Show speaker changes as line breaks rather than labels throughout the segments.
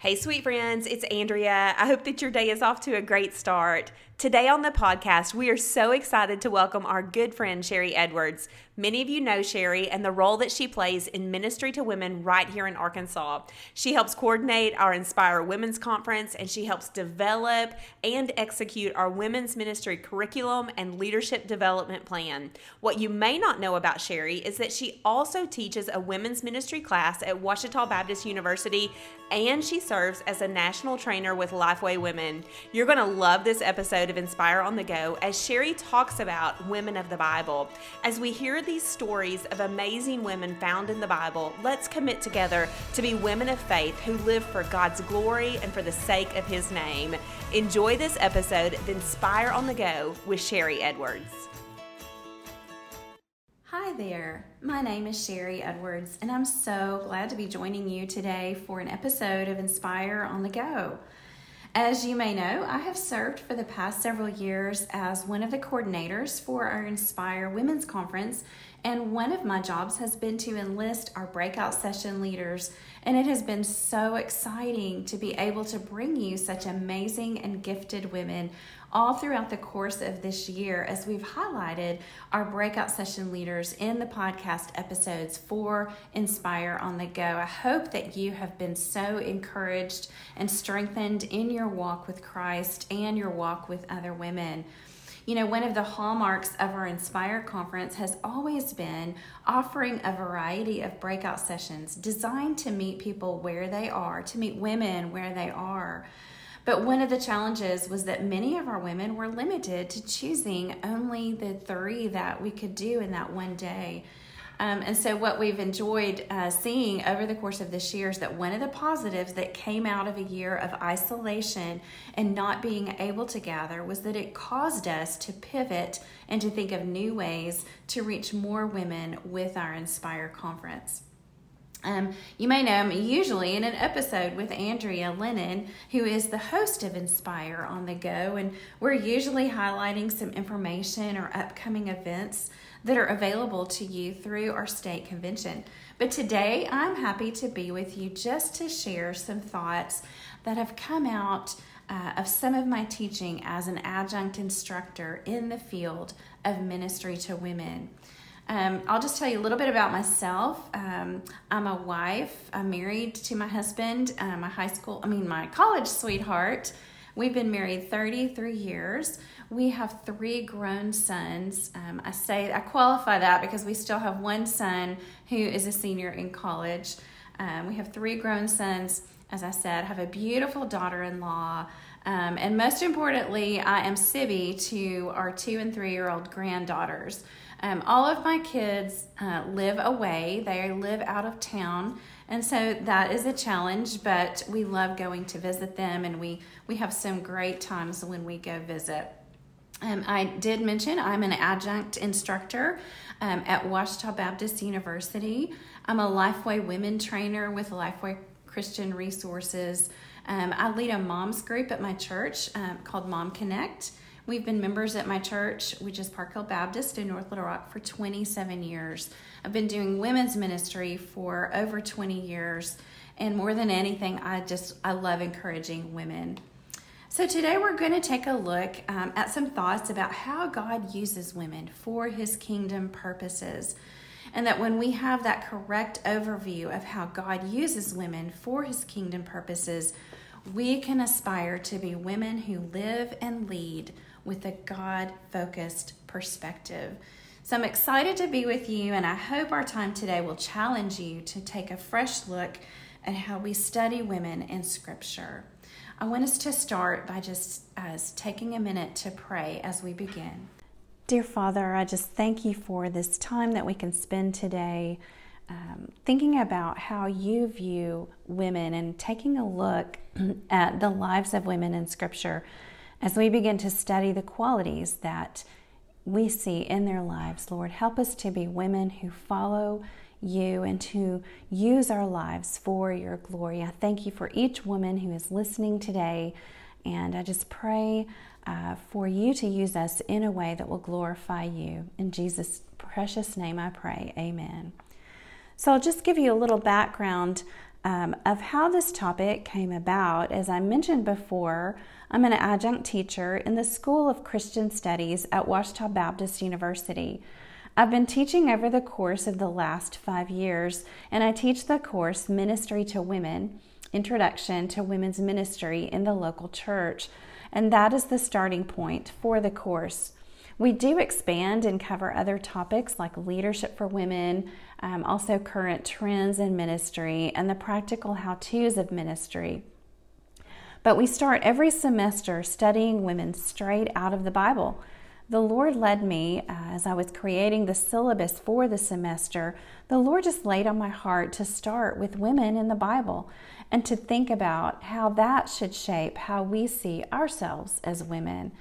Hey, sweet friends, it's Andrea. I hope that your day is off to a great start. Today on the podcast, we are so excited to welcome our good friend Sherry Edwards. Many of you know Sherry and the role that she plays in ministry to women right here in Arkansas. She helps coordinate our Inspire Women's Conference and she helps develop and execute our women's ministry curriculum and leadership development plan. What you may not know about Sherry is that she also teaches a women's ministry class at Ouachita Baptist University and she serves as a national trainer with Lifeway Women. You're going to love this episode episode of Inspire on the Go as Sherry talks about women of the Bible. As we hear these stories of amazing women found in the Bible, let's commit together to be women of faith who live for God's glory and for the sake of His name. Enjoy this episode of Inspire on the Go with Sherry Edwards.
Hi there, my name is Sherry Edwards, and I'm so glad to be joining you today for an episode of Inspire on the Go. As you may know, I have served for the past several years as one of the coordinators for our Inspire Women's Conference, and one of my jobs has been to enlist our breakout session leaders. And it has been so exciting to be able to bring you such amazing and gifted women all throughout the course of this year as we've highlighted our breakout session leaders in the podcast episodes for Inspire on the Go. I hope that you have been so encouraged and strengthened in your walk with Christ and your walk with other women. You know, one of the hallmarks of our Inspire conference has always been offering a variety of breakout sessions designed to meet people where they are, to meet women where they are. But one of the challenges was that many of our women were limited to choosing only the three that we could do in that one day. Um, and so, what we've enjoyed uh, seeing over the course of this year is that one of the positives that came out of a year of isolation and not being able to gather was that it caused us to pivot and to think of new ways to reach more women with our Inspire conference. Um, you may know me usually in an episode with Andrea Lennon, who is the host of Inspire on the Go, and we're usually highlighting some information or upcoming events that are available to you through our state convention. But today I'm happy to be with you just to share some thoughts that have come out uh, of some of my teaching as an adjunct instructor in the field of ministry to women. Um, I'll just tell you a little bit about myself. Um, I'm a wife. I'm married to my husband, uh, my high school, I mean, my college sweetheart. We've been married 33 years. We have three grown sons. Um, I say I qualify that because we still have one son who is a senior in college. Um, we have three grown sons. As I said, have a beautiful daughter-in-law. Um, and most importantly, I am Sibby to our two and three year old granddaughters. Um, all of my kids uh, live away, they live out of town. And so that is a challenge, but we love going to visit them and we, we have some great times when we go visit. Um, I did mention I'm an adjunct instructor um, at Ouachita Baptist University. I'm a Lifeway Women trainer with Lifeway Christian Resources. Um, I lead a moms group at my church um, called Mom Connect. We've been members at my church, which is Park Hill Baptist in North Little Rock, for 27 years. I've been doing women's ministry for over 20 years, and more than anything, I just I love encouraging women. So today we're going to take a look um, at some thoughts about how God uses women for His kingdom purposes. And that when we have that correct overview of how God uses women for his kingdom purposes, we can aspire to be women who live and lead with a God focused perspective. So I'm excited to be with you, and I hope our time today will challenge you to take a fresh look at how we study women in Scripture. I want us to start by just as taking a minute to pray as we begin. Dear Father, I just thank you for this time that we can spend today um, thinking about how you view women and taking a look at the lives of women in Scripture as we begin to study the qualities that we see in their lives, Lord, help us to be women who follow you and to use our lives for your glory. I thank you for each woman who is listening today, and I just pray uh, for you to use us in a way that will glorify you. In Jesus' precious name I pray. Amen. So I'll just give you a little background um, of how this topic came about. As I mentioned before, I'm an adjunct teacher in the School of Christian Studies at Ouachita Baptist University. I've been teaching over the course of the last five years, and I teach the course Ministry to Women Introduction to Women's Ministry in the local church, and that is the starting point for the course. We do expand and cover other topics like leadership for women, um, also current trends in ministry, and the practical how to's of ministry. But we start every semester studying women straight out of the Bible. The Lord led me uh, as I was creating the syllabus for the semester. The Lord just laid on my heart to start with women in the Bible and to think about how that should shape how we see ourselves as women.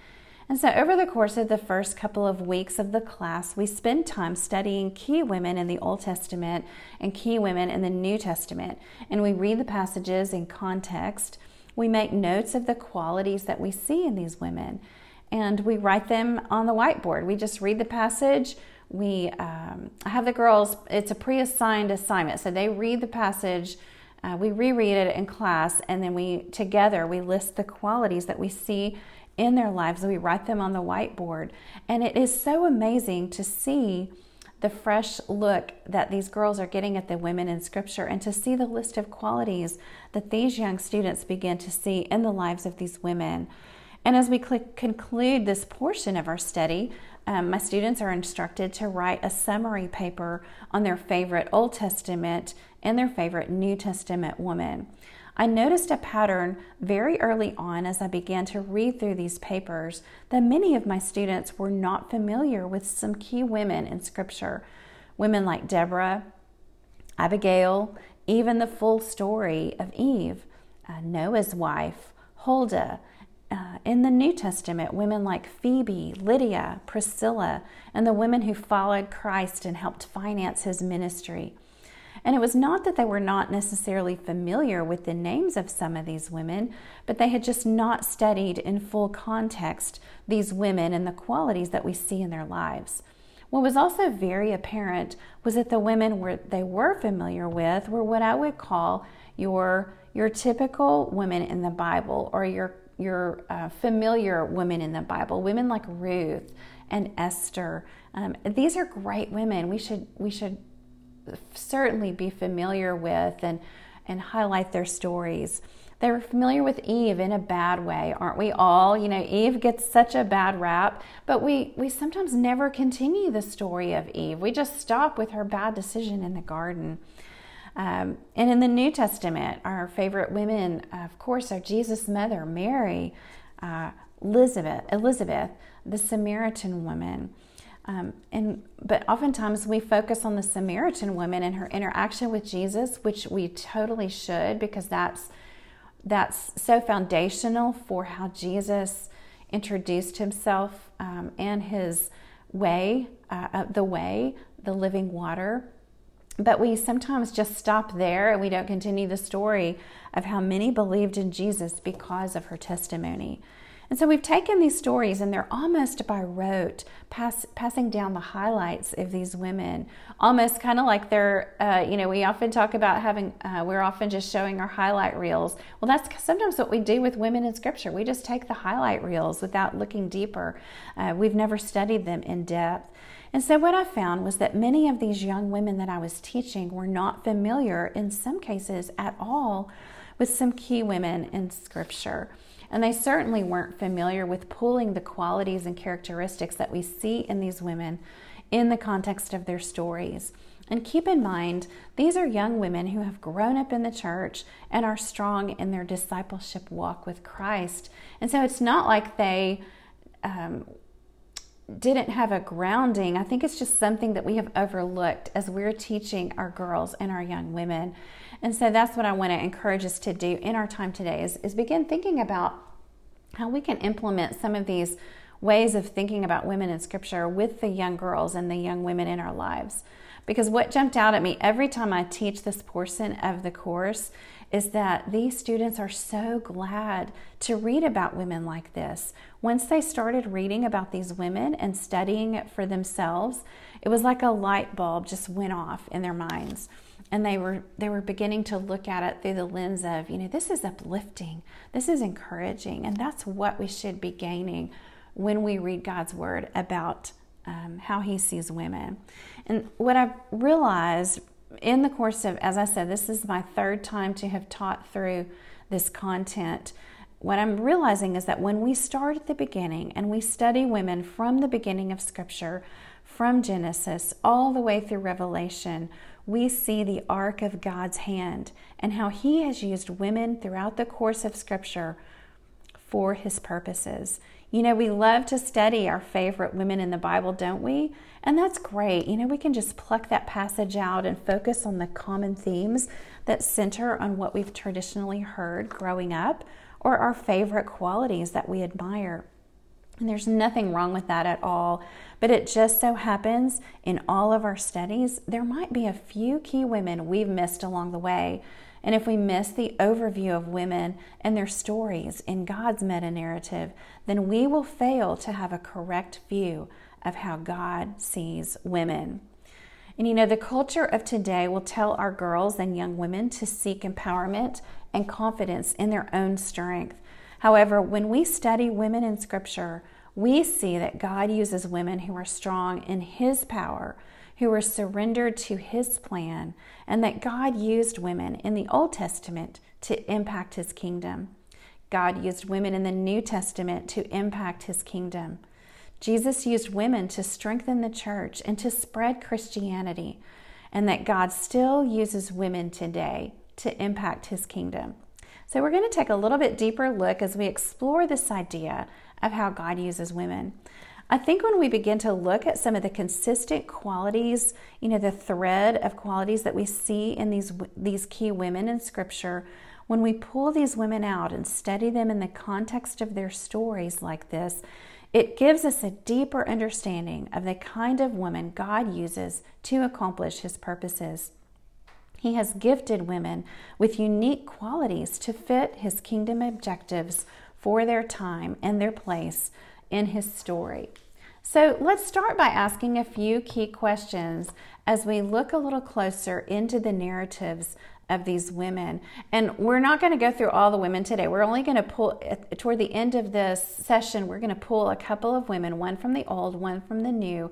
And so, over the course of the first couple of weeks of the class, we spend time studying key women in the Old Testament and key women in the New Testament. And we read the passages in context. We make notes of the qualities that we see in these women, and we write them on the whiteboard. We just read the passage. We um, have the girls, it's a pre assigned assignment. So, they read the passage. Uh, we reread it in class, and then we together we list the qualities that we see in their lives. We write them on the whiteboard. And it is so amazing to see the fresh look that these girls are getting at the women in Scripture and to see the list of qualities that these young students begin to see in the lives of these women. And as we cl- conclude this portion of our study, um, my students are instructed to write a summary paper on their favorite Old Testament and their favorite New Testament woman. I noticed a pattern very early on as I began to read through these papers that many of my students were not familiar with some key women in Scripture. Women like Deborah, Abigail, even the full story of Eve, uh, Noah's wife, Huldah. Uh, in the New Testament, women like Phoebe, Lydia, Priscilla, and the women who followed Christ and helped finance his ministry. And it was not that they were not necessarily familiar with the names of some of these women, but they had just not studied in full context these women and the qualities that we see in their lives. What was also very apparent was that the women were, they were familiar with were what I would call your, your typical women in the Bible or your, your uh, familiar women in the Bible, women like Ruth and Esther. Um, these are great women. We should, we should certainly be familiar with and, and highlight their stories. They were familiar with Eve in a bad way, aren't we all? You know, Eve gets such a bad rap, but we, we sometimes never continue the story of Eve. We just stop with her bad decision in the garden. Um, and in the New Testament, our favorite women, of course, are Jesus' mother, Mary, uh, Elizabeth, Elizabeth, the Samaritan woman. Um, and but oftentimes we focus on the Samaritan woman and her interaction with Jesus, which we totally should because that's that's so foundational for how Jesus introduced himself um, and his way, uh, uh, the way, the living water. But we sometimes just stop there and we don't continue the story of how many believed in Jesus because of her testimony. And so we've taken these stories and they're almost by rote, pass, passing down the highlights of these women, almost kind of like they're, uh, you know, we often talk about having, uh, we're often just showing our highlight reels. Well, that's sometimes what we do with women in Scripture. We just take the highlight reels without looking deeper. Uh, we've never studied them in depth. And so, what I found was that many of these young women that I was teaching were not familiar, in some cases at all, with some key women in Scripture. And they certainly weren't familiar with pulling the qualities and characteristics that we see in these women in the context of their stories. And keep in mind, these are young women who have grown up in the church and are strong in their discipleship walk with Christ. And so it's not like they um, didn't have a grounding. I think it's just something that we have overlooked as we're teaching our girls and our young women. And so that's what I want to encourage us to do in our time today is, is begin thinking about how we can implement some of these ways of thinking about women in scripture with the young girls and the young women in our lives. Because what jumped out at me every time I teach this portion of the course is that these students are so glad to read about women like this. Once they started reading about these women and studying it for themselves, it was like a light bulb just went off in their minds. And they were they were beginning to look at it through the lens of you know this is uplifting. This is encouraging. And that's what we should be gaining when we read god's word about um, how he sees women. And what i've realized in the course of as i said this is my third time to have taught through this content. What i'm realizing is that when we start at the beginning and we study women from the beginning of scripture from genesis all the way through revelation we see the arc of God's hand and how He has used women throughout the course of Scripture for His purposes. You know, we love to study our favorite women in the Bible, don't we? And that's great. You know, we can just pluck that passage out and focus on the common themes that center on what we've traditionally heard growing up or our favorite qualities that we admire. And there's nothing wrong with that at all. But it just so happens in all of our studies, there might be a few key women we've missed along the way. And if we miss the overview of women and their stories in God's meta narrative, then we will fail to have a correct view of how God sees women. And you know, the culture of today will tell our girls and young women to seek empowerment and confidence in their own strength. However, when we study women in Scripture, we see that God uses women who are strong in His power, who are surrendered to His plan, and that God used women in the Old Testament to impact His kingdom. God used women in the New Testament to impact His kingdom. Jesus used women to strengthen the church and to spread Christianity, and that God still uses women today to impact His kingdom. So, we're going to take a little bit deeper look as we explore this idea of how God uses women. I think when we begin to look at some of the consistent qualities, you know, the thread of qualities that we see in these these key women in scripture, when we pull these women out and study them in the context of their stories like this, it gives us a deeper understanding of the kind of woman God uses to accomplish his purposes. He has gifted women with unique qualities to fit his kingdom objectives for their time and their place in his story. So let's start by asking a few key questions as we look a little closer into the narratives of these women. And we're not going to go through all the women today. We're only going to pull, toward the end of this session, we're going to pull a couple of women, one from the old, one from the new,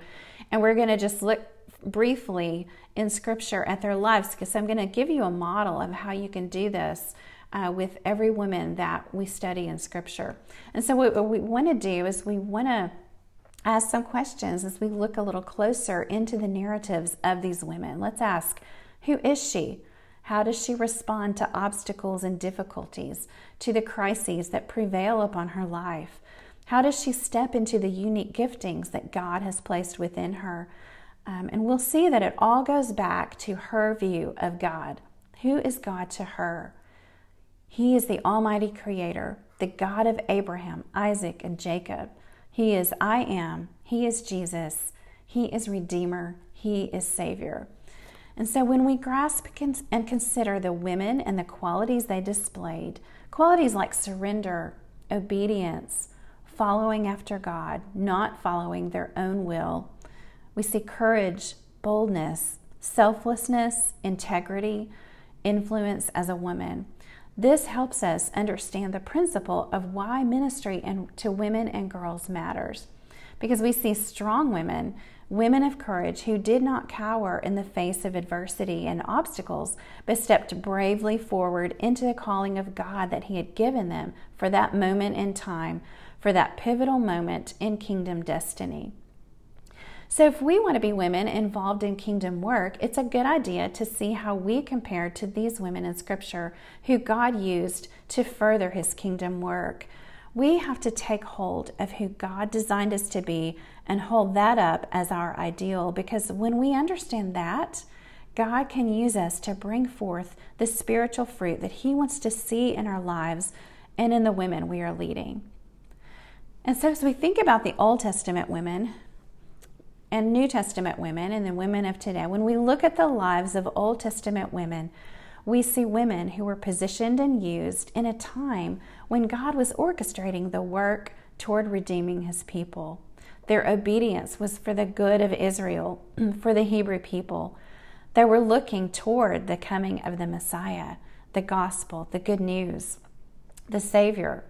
and we're going to just look briefly in scripture at their lives because I'm going to give you a model of how you can do this uh, with every woman that we study in scripture. And so, what, we want to do is we want to ask some questions as we look a little closer into the narratives of these women. Let's ask who is she? How does she respond to obstacles and difficulties, to the crises that prevail upon her life? How does she step into the unique giftings that God has placed within her? Um, and we'll see that it all goes back to her view of God. Who is God to her? He is the Almighty Creator, the God of Abraham, Isaac, and Jacob. He is I am. He is Jesus. He is Redeemer. He is Savior. And so when we grasp and consider the women and the qualities they displayed, qualities like surrender, obedience, following after God, not following their own will, we see courage, boldness, selflessness, integrity, influence as a woman. This helps us understand the principle of why ministry and to women and girls matters. Because we see strong women, women of courage who did not cower in the face of adversity and obstacles, but stepped bravely forward into the calling of God that He had given them for that moment in time, for that pivotal moment in kingdom destiny. So, if we want to be women involved in kingdom work, it's a good idea to see how we compare to these women in Scripture who God used to further his kingdom work. We have to take hold of who God designed us to be and hold that up as our ideal because when we understand that, God can use us to bring forth the spiritual fruit that He wants to see in our lives and in the women we are leading. And so, as we think about the Old Testament women, and New Testament women and the women of today, when we look at the lives of Old Testament women, we see women who were positioned and used in a time when God was orchestrating the work toward redeeming his people. Their obedience was for the good of Israel, for the Hebrew people. They were looking toward the coming of the Messiah, the gospel, the good news, the Savior.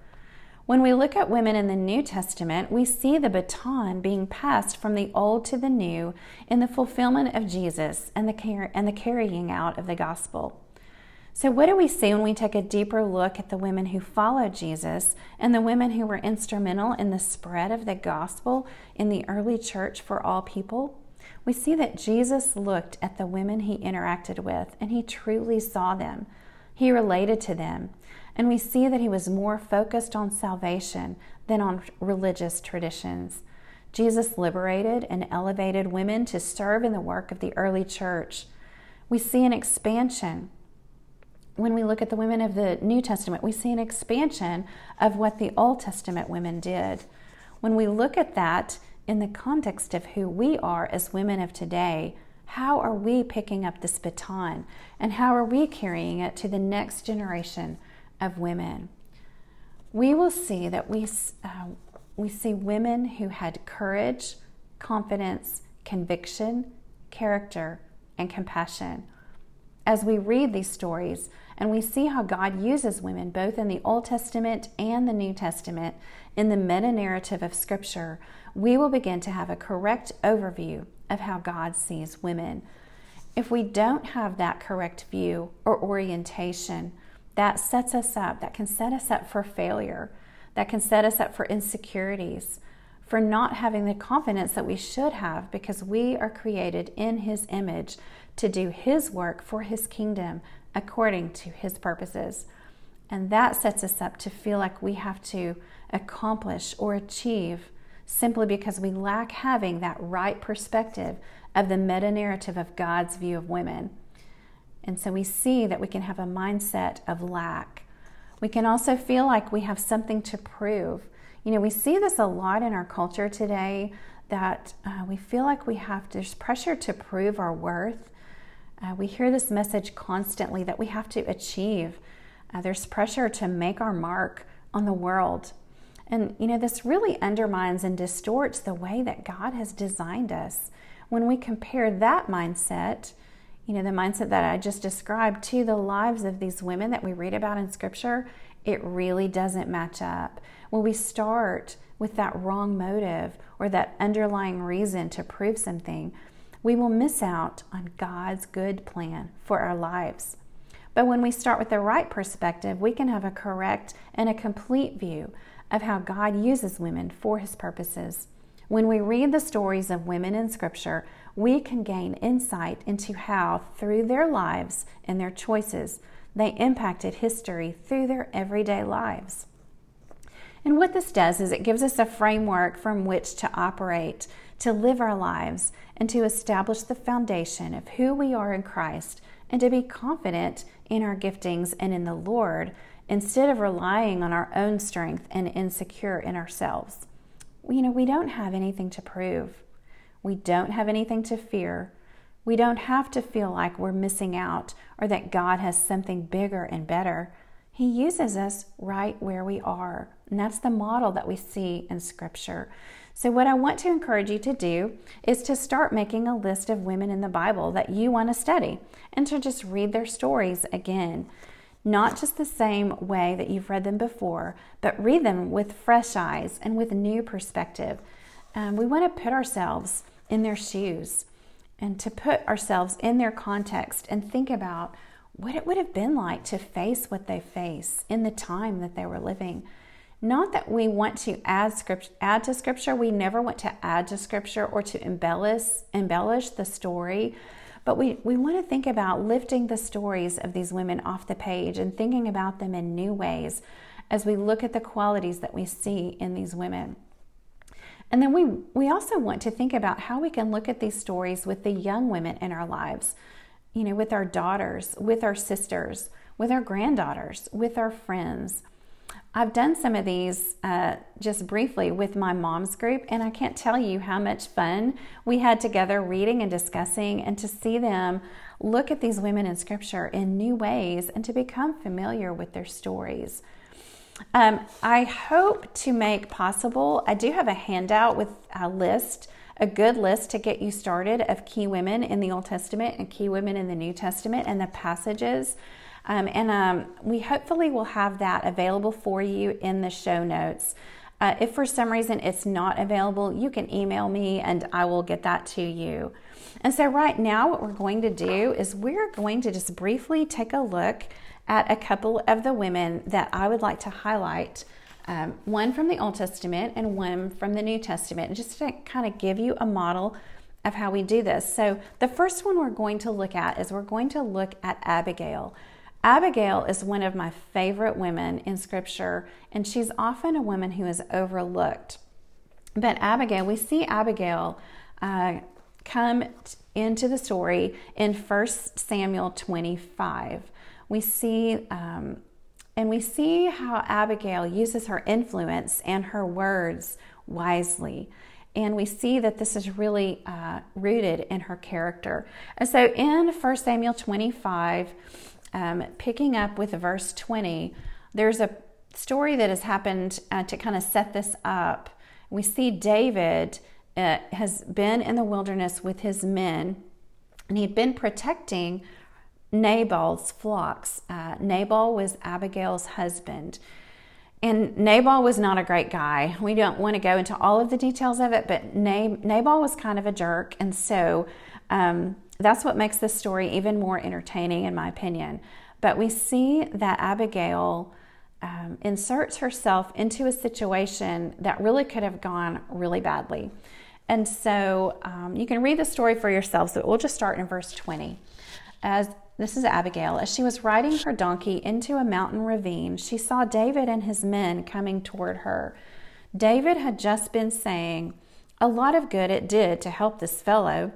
When we look at women in the New Testament, we see the baton being passed from the old to the new in the fulfillment of Jesus and the, car- and the carrying out of the gospel. So, what do we see when we take a deeper look at the women who followed Jesus and the women who were instrumental in the spread of the gospel in the early church for all people? We see that Jesus looked at the women he interacted with and he truly saw them. He related to them. And we see that he was more focused on salvation than on religious traditions. Jesus liberated and elevated women to serve in the work of the early church. We see an expansion when we look at the women of the New Testament, we see an expansion of what the Old Testament women did. When we look at that in the context of who we are as women of today, how are we picking up this baton and how are we carrying it to the next generation of women? We will see that we, uh, we see women who had courage, confidence, conviction, character, and compassion. As we read these stories, and we see how God uses women both in the Old Testament and the New Testament in the meta narrative of Scripture. We will begin to have a correct overview of how God sees women. If we don't have that correct view or orientation, that sets us up, that can set us up for failure, that can set us up for insecurities, for not having the confidence that we should have because we are created in His image to do His work for His kingdom, according to His purposes. And that sets us up to feel like we have to accomplish or achieve simply because we lack having that right perspective of the meta narrative of God's view of women. And so we see that we can have a mindset of lack. We can also feel like we have something to prove. You know, we see this a lot in our culture today that uh, we feel like we have, there's pressure to prove our worth uh, we hear this message constantly that we have to achieve. Uh, there's pressure to make our mark on the world. And, you know, this really undermines and distorts the way that God has designed us. When we compare that mindset, you know, the mindset that I just described to the lives of these women that we read about in Scripture, it really doesn't match up. When we start with that wrong motive or that underlying reason to prove something, we will miss out on God's good plan for our lives. But when we start with the right perspective, we can have a correct and a complete view of how God uses women for his purposes. When we read the stories of women in Scripture, we can gain insight into how, through their lives and their choices, they impacted history through their everyday lives. And what this does is it gives us a framework from which to operate to live our lives and to establish the foundation of who we are in Christ and to be confident in our giftings and in the Lord instead of relying on our own strength and insecure in ourselves. You know, we don't have anything to prove. We don't have anything to fear. We don't have to feel like we're missing out or that God has something bigger and better. He uses us right where we are. And that's the model that we see in Scripture. So, what I want to encourage you to do is to start making a list of women in the Bible that you want to study and to just read their stories again. Not just the same way that you've read them before, but read them with fresh eyes and with new perspective. Um, we want to put ourselves in their shoes and to put ourselves in their context and think about what it would have been like to face what they face in the time that they were living. Not that we want to add script, add to scripture. We never want to add to scripture or to embellish embellish the story. But we, we want to think about lifting the stories of these women off the page and thinking about them in new ways as we look at the qualities that we see in these women. And then we, we also want to think about how we can look at these stories with the young women in our lives, you know, with our daughters, with our sisters, with our granddaughters, with our friends. I've done some of these uh, just briefly with my mom's group, and I can't tell you how much fun we had together reading and discussing, and to see them look at these women in scripture in new ways and to become familiar with their stories. Um, I hope to make possible, I do have a handout with a list a good list to get you started of key women in the Old Testament and key women in the New Testament and the passages. Um, and um, we hopefully will have that available for you in the show notes. Uh, if for some reason it's not available, you can email me and I will get that to you. And so, right now, what we're going to do is we're going to just briefly take a look at a couple of the women that I would like to highlight. Um, one from the Old Testament and one from the New Testament, just to kind of give you a model of how we do this. So, the first one we're going to look at is we're going to look at Abigail. Abigail is one of my favorite women in Scripture, and she's often a woman who is overlooked. But Abigail, we see Abigail uh, come t- into the story in 1 Samuel 25. We see, um, and we see how Abigail uses her influence and her words wisely. And we see that this is really uh, rooted in her character. And so in 1 Samuel 25, um, picking up with verse 20, there's a story that has happened uh, to kind of set this up. We see David uh, has been in the wilderness with his men, and he'd been protecting Nabal's flocks. Uh, Nabal was Abigail's husband. And Nabal was not a great guy. We don't want to go into all of the details of it, but Nabal was kind of a jerk. And so um, that's what makes this story even more entertaining, in my opinion. But we see that Abigail um, inserts herself into a situation that really could have gone really badly. And so um, you can read the story for yourselves, but we'll just start in verse 20. As this is Abigail. As she was riding her donkey into a mountain ravine, she saw David and his men coming toward her. David had just been saying, A lot of good it did to help this fellow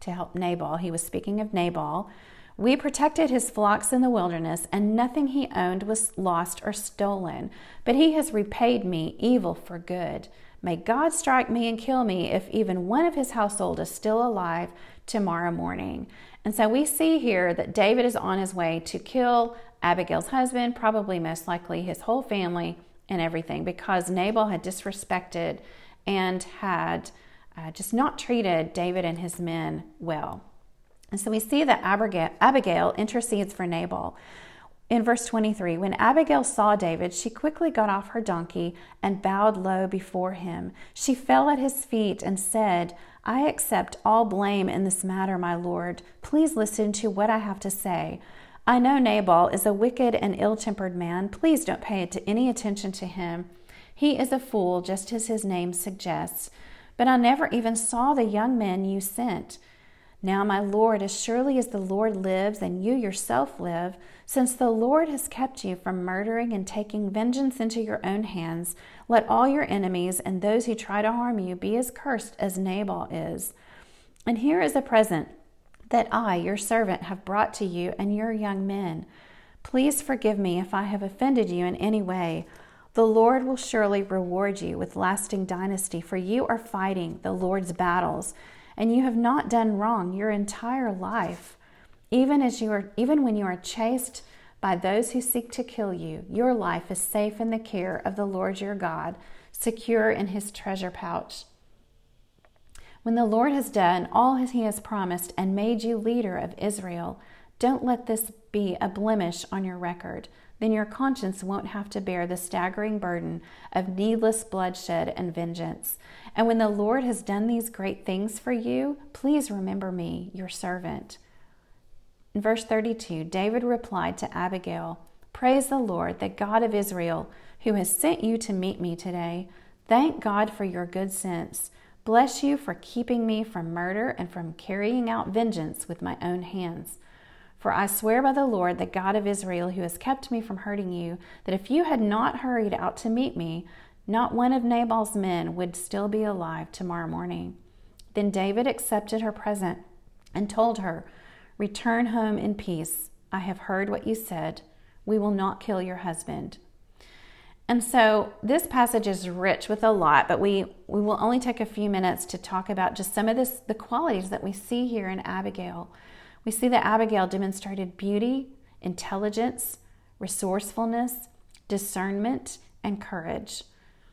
to help Nabal. He was speaking of Nabal. We protected his flocks in the wilderness, and nothing he owned was lost or stolen. But he has repaid me evil for good. May God strike me and kill me if even one of his household is still alive tomorrow morning. And so we see here that David is on his way to kill Abigail's husband, probably most likely his whole family and everything, because Nabal had disrespected and had uh, just not treated David and his men well. And so we see that Abigail, Abigail intercedes for Nabal. In verse 23, when Abigail saw David, she quickly got off her donkey and bowed low before him. She fell at his feet and said, I accept all blame in this matter, my lord. Please listen to what I have to say. I know Nabal is a wicked and ill tempered man. Please don't pay any attention to him. He is a fool, just as his name suggests. But I never even saw the young men you sent. Now, my Lord, as surely as the Lord lives and you yourself live, since the Lord has kept you from murdering and taking vengeance into your own hands, let all your enemies and those who try to harm you be as cursed as Nabal is. And here is a present that I, your servant, have brought to you and your young men. Please forgive me if I have offended you in any way. The Lord will surely reward you with lasting dynasty, for you are fighting the Lord's battles, and you have not done wrong your entire life. Even as you are even when you are chased by those who seek to kill you, your life is safe in the care of the Lord your God, secure in his treasure pouch. When the Lord has done all he has promised and made you leader of Israel, don't let this be a blemish on your record then your conscience won't have to bear the staggering burden of needless bloodshed and vengeance. And when the Lord has done these great things for you, please remember me, your servant. In verse 32, David replied to Abigail, Praise the Lord, the God of Israel, who has sent you to meet me today. Thank God for your good sense. Bless you for keeping me from murder and from carrying out vengeance with my own hands. For I swear by the Lord, the God of Israel, who has kept me from hurting you, that if you had not hurried out to meet me, not one of Nabal's men would still be alive tomorrow morning. Then David accepted her present and told her, Return home in peace. I have heard what you said. We will not kill your husband. And so this passage is rich with a lot, but we, we will only take a few minutes to talk about just some of this, the qualities that we see here in Abigail. We see that Abigail demonstrated beauty, intelligence, resourcefulness, discernment, and courage.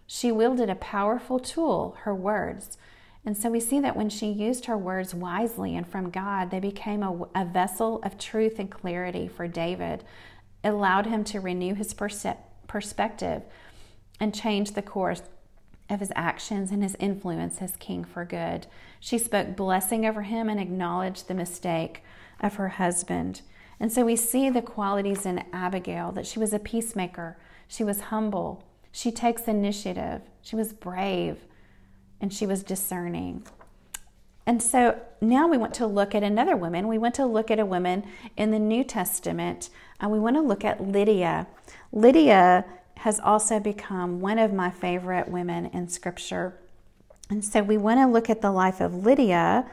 She wielded a powerful tool, her words, And so we see that when she used her words wisely and from God, they became a, a vessel of truth and clarity for David. It allowed him to renew his perce- perspective and change the course of his actions and his influence as king for good. She spoke blessing over him and acknowledged the mistake of her husband. And so we see the qualities in Abigail that she was a peacemaker, she was humble, she takes initiative, she was brave, and she was discerning. And so now we want to look at another woman. We want to look at a woman in the New Testament. And we want to look at Lydia. Lydia has also become one of my favorite women in Scripture. And so we want to look at the life of Lydia,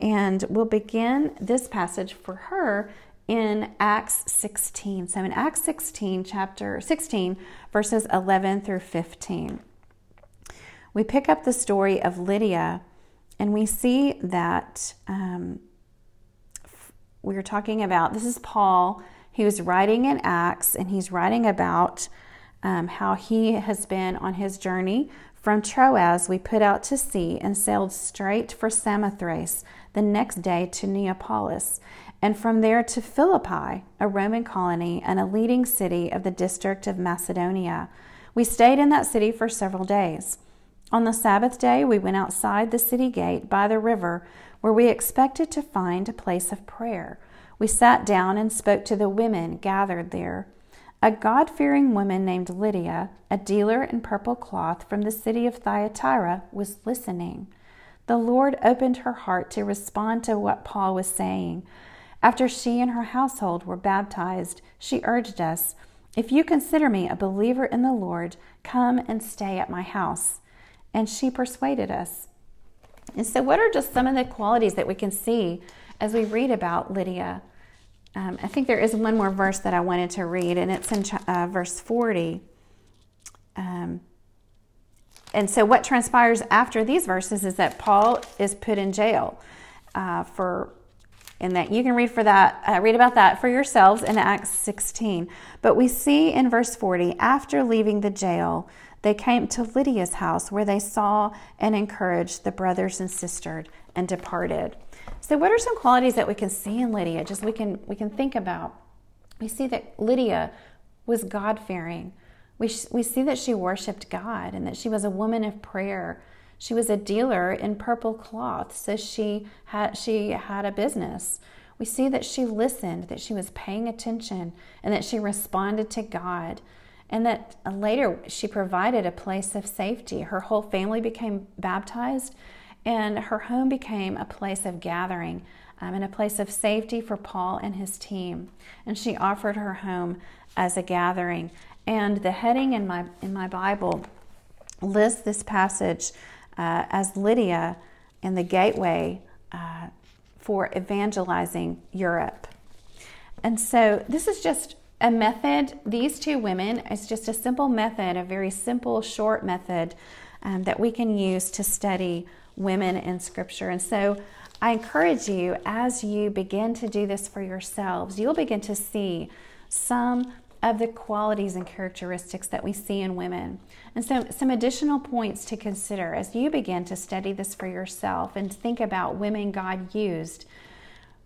and we'll begin this passage for her in Acts 16. So in Acts 16, chapter 16, verses 11 through 15, we pick up the story of Lydia, and we see that um, we are talking about this is Paul. He was writing in Acts, and he's writing about um, how he has been on his journey from Troas. We put out to sea and sailed straight for Samothrace the next day to Neapolis and from there to Philippi, a Roman colony and a leading city of the district of Macedonia. We stayed in that city for several days. On the Sabbath day, we went outside the city gate by the river where we expected to find a place of prayer. We sat down and spoke to the women gathered there. A God fearing woman named Lydia, a dealer in purple cloth from the city of Thyatira, was listening. The Lord opened her heart to respond to what Paul was saying. After she and her household were baptized, she urged us, If you consider me a believer in the Lord, come and stay at my house. And she persuaded us. And so, what are just some of the qualities that we can see as we read about Lydia? Um, I think there is one more verse that I wanted to read, and it's in uh, verse 40. Um, and so, what transpires after these verses is that Paul is put in jail uh, for and that you can read for that uh, read about that for yourselves in acts 16 but we see in verse 40 after leaving the jail they came to lydia's house where they saw and encouraged the brothers and sisters and departed so what are some qualities that we can see in lydia just we can we can think about we see that lydia was god-fearing we, we see that she worshiped god and that she was a woman of prayer she was a dealer in purple cloth, so she had she had a business. We see that she listened, that she was paying attention, and that she responded to God. And that uh, later she provided a place of safety. Her whole family became baptized, and her home became a place of gathering um, and a place of safety for Paul and his team. And she offered her home as a gathering. And the heading in my in my Bible lists this passage uh, as Lydia in the gateway uh, for evangelizing Europe. And so this is just a method. These two women, it's just a simple method, a very simple, short method um, that we can use to study women in Scripture. And so I encourage you as you begin to do this for yourselves, you'll begin to see some of the qualities and characteristics that we see in women. And so, some additional points to consider as you begin to study this for yourself and think about women God used.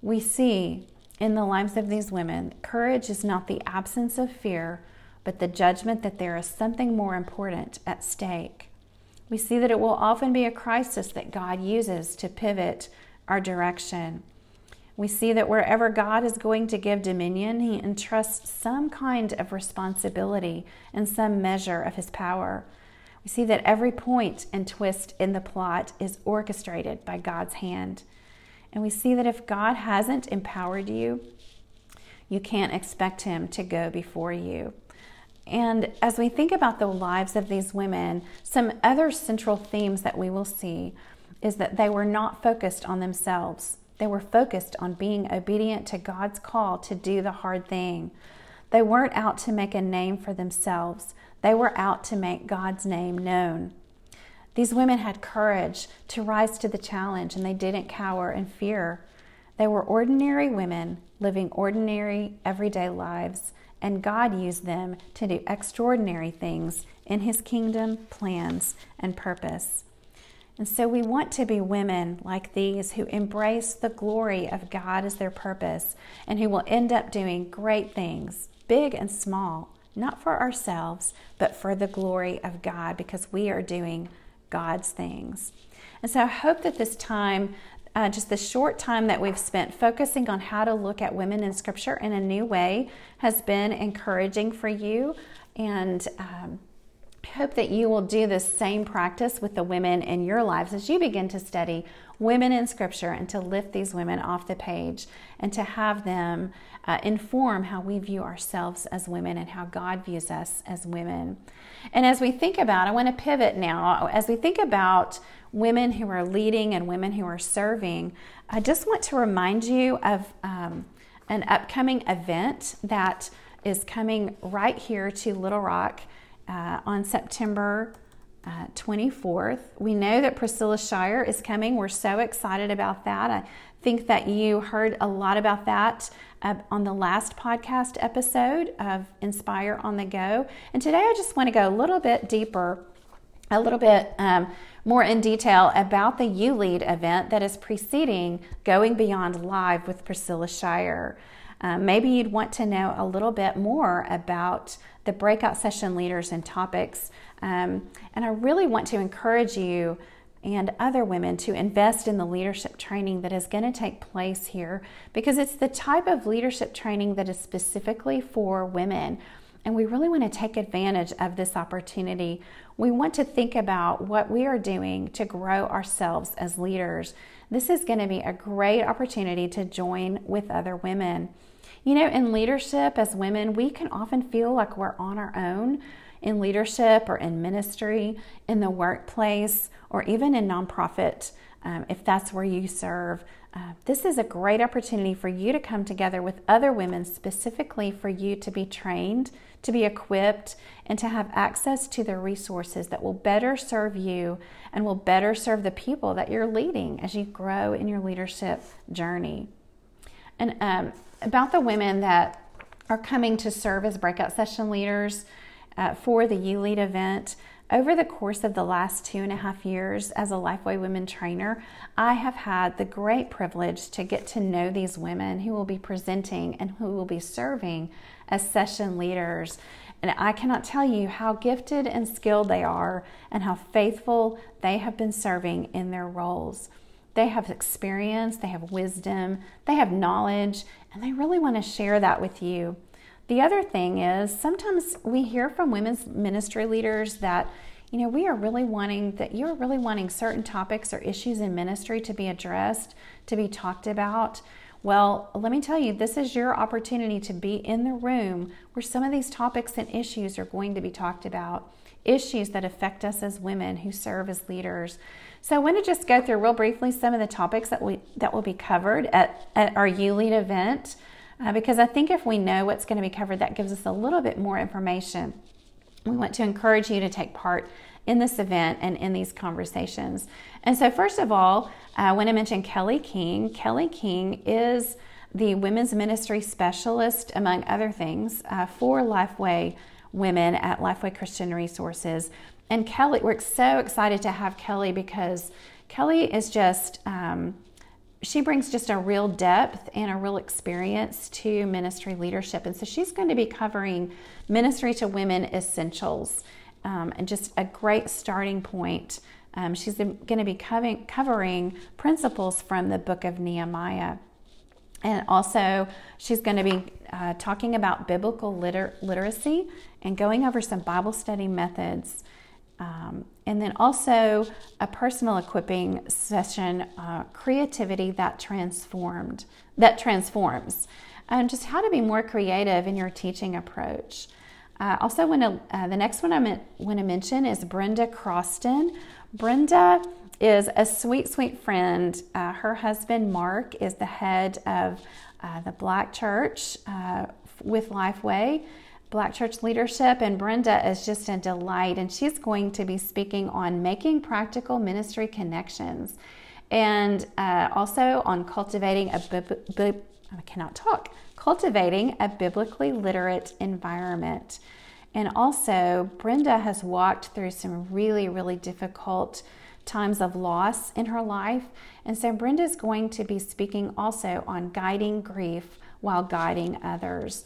We see in the lives of these women, courage is not the absence of fear, but the judgment that there is something more important at stake. We see that it will often be a crisis that God uses to pivot our direction. We see that wherever God is going to give dominion, he entrusts some kind of responsibility and some measure of his power. We see that every point and twist in the plot is orchestrated by God's hand. And we see that if God hasn't empowered you, you can't expect him to go before you. And as we think about the lives of these women, some other central themes that we will see is that they were not focused on themselves. They were focused on being obedient to God's call to do the hard thing. They weren't out to make a name for themselves, they were out to make God's name known. These women had courage to rise to the challenge and they didn't cower in fear. They were ordinary women living ordinary, everyday lives, and God used them to do extraordinary things in His kingdom, plans, and purpose. And so we want to be women like these who embrace the glory of God as their purpose and who will end up doing great things, big and small, not for ourselves, but for the glory of God because we are doing God's things. And so I hope that this time, uh, just the short time that we've spent focusing on how to look at women in Scripture in a new way, has been encouraging for you. And um, hope that you will do the same practice with the women in your lives as you begin to study women in Scripture and to lift these women off the page and to have them uh, inform how we view ourselves as women and how God views us as women. And as we think about, I want to pivot now, as we think about women who are leading and women who are serving, I just want to remind you of um, an upcoming event that is coming right here to Little Rock uh, on September uh, 24th. We know that Priscilla Shirer is coming. We're so excited about that. I think that you heard a lot about that uh, on the last podcast episode of Inspire on the Go. And today I just want to go a little bit deeper, a little bit um, more in detail about the You Lead event that is preceding Going Beyond Live with Priscilla Shirer. Um, maybe you'd want to know a little bit more about the breakout session leaders and topics. Um, and I really want to encourage you and other women to invest in the leadership training that is going to take place here because it's the type of leadership training that is specifically for women. And we really want to take advantage of this opportunity. We want to think about what we are doing to grow ourselves as leaders. This is going to be a great opportunity to join with other women. You know, in leadership as women, we can often feel like we're on our own in leadership or in ministry, in the workplace, or even in nonprofit, um, if that's where you serve. Uh, this is a great opportunity for you to come together with other women, specifically for you to be trained, to be equipped, and to have access to the resources that will better serve you and will better serve the people that you're leading as you grow in your leadership journey. And um, about the women that are coming to serve as breakout session leaders uh, for the You Lead event. Over the course of the last two and a half years as a Lifeway Women trainer, I have had the great privilege to get to know these women who will be presenting and who will be serving as session leaders. And I cannot tell you how gifted and skilled they are and how faithful they have been serving in their roles. They have experience, they have wisdom, they have knowledge, and they really want to share that with you. The other thing is sometimes we hear from women's ministry leaders that you know, we are really wanting that you're really wanting certain topics or issues in ministry to be addressed, to be talked about. Well, let me tell you, this is your opportunity to be in the room where some of these topics and issues are going to be talked about, issues that affect us as women who serve as leaders. So I want to just go through real briefly some of the topics that we that will be covered at, at our You Lead event, uh, because I think if we know what's going to be covered, that gives us a little bit more information. We want to encourage you to take part in this event and in these conversations. And so, first of all, I want to mention Kelly King. Kelly King is the women's ministry specialist, among other things, uh, for Lifeway women at Lifeway Christian Resources. And Kelly, we're so excited to have Kelly because Kelly is just, um, she brings just a real depth and a real experience to ministry leadership. And so she's going to be covering ministry to women essentials um, and just a great starting point. Um, she's going to be covering, covering principles from the book of Nehemiah. And also, she's going to be uh, talking about biblical liter- literacy and going over some Bible study methods um, and then also a personal equipping session, uh, creativity that transformed, that transforms, and just how to be more creative in your teaching approach. Uh, also, want to, uh, the next one I want to mention is Brenda Croston. Brenda is a sweet, sweet friend. Uh, her husband Mark is the head of uh, the Black Church uh, with Lifeway Black Church Leadership, and Brenda is just a delight. And she's going to be speaking on making practical ministry connections and uh, also on cultivating a bib- bib- I cannot talk cultivating a biblically literate environment. And also, Brenda has walked through some really, really difficult times of loss in her life. And so Brenda is going to be speaking also on guiding grief while guiding others.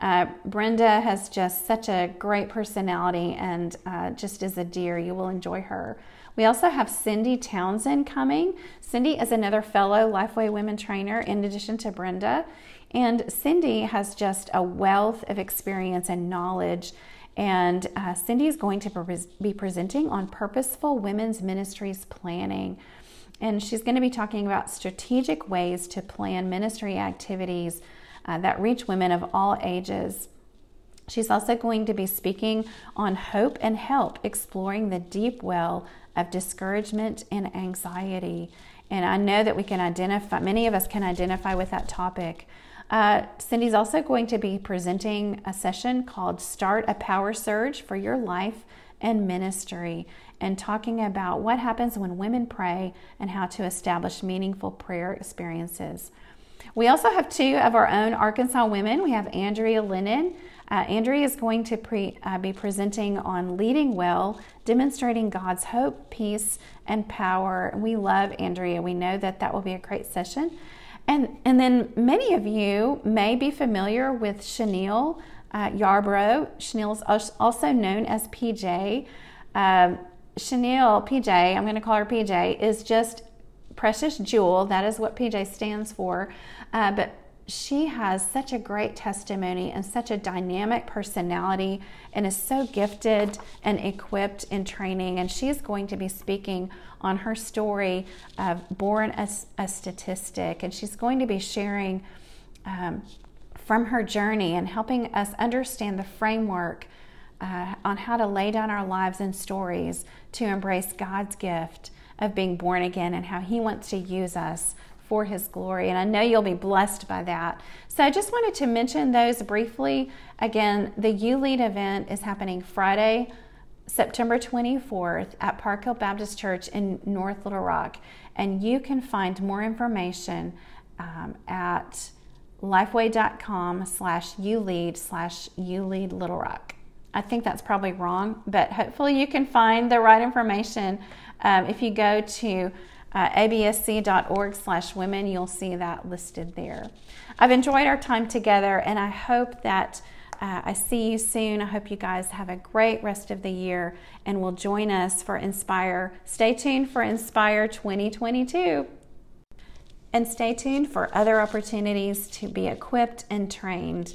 Uh, Brenda has just such a great personality and uh, just is a dear. You will enjoy her. We also have Cindy Townsend coming. Cindy is another fellow Lifeway Women trainer in addition to Brenda. And Cindy has just a wealth of experience and knowledge. And uh, Cindy is going to be presenting on purposeful women's ministries planning. And she's going to be talking about strategic ways to plan ministry activities uh, that reach women of all ages. She's also going to be speaking on hope and help, exploring the deep well of discouragement and anxiety. And I know that we can identify, many of us can identify with that topic. Uh, Cindy's also going to be presenting a session called Start a Power Surge for Your Life and Ministry and talking about what happens when women pray and how to establish meaningful prayer experiences. We also have two of our own Arkansas women. We have Andrea Lennon. Uh, Andrea is going to pre, uh, be presenting on leading well, demonstrating God's hope, peace, and power. We love Andrea. We know that that will be a great session. And, and then many of you may be familiar with Chanel uh, Yarbrough. is also known as PJ. Um, Chanel, PJ, I'm going to call her PJ, is just precious jewel. That is what PJ stands for. Uh, but she has such a great testimony and such a dynamic personality and is so gifted and equipped in training. And she's going to be speaking on her story of Born as a Statistic. And she's going to be sharing um, from her journey and helping us understand the framework uh, on how to lay down our lives and stories to embrace God's gift of being born again and how He wants to use us for His glory. And I know you'll be blessed by that. So I just wanted to mention those briefly. Again, the You Lead event is happening Friday, September 24th at Park Hill Baptist Church in North Little Rock. And you can find more information um, at lifeway.com slash you lead slash you lead little rock i think that's probably wrong but hopefully you can find the right information um, if you go to uh, absc.org slash women, you'll see that listed there. I've enjoyed our time together and I hope that uh, I see you soon. I hope you guys have a great rest of the year and will join us for Inspire. Stay tuned for Inspire 2022. And stay tuned for other opportunities to be equipped and trained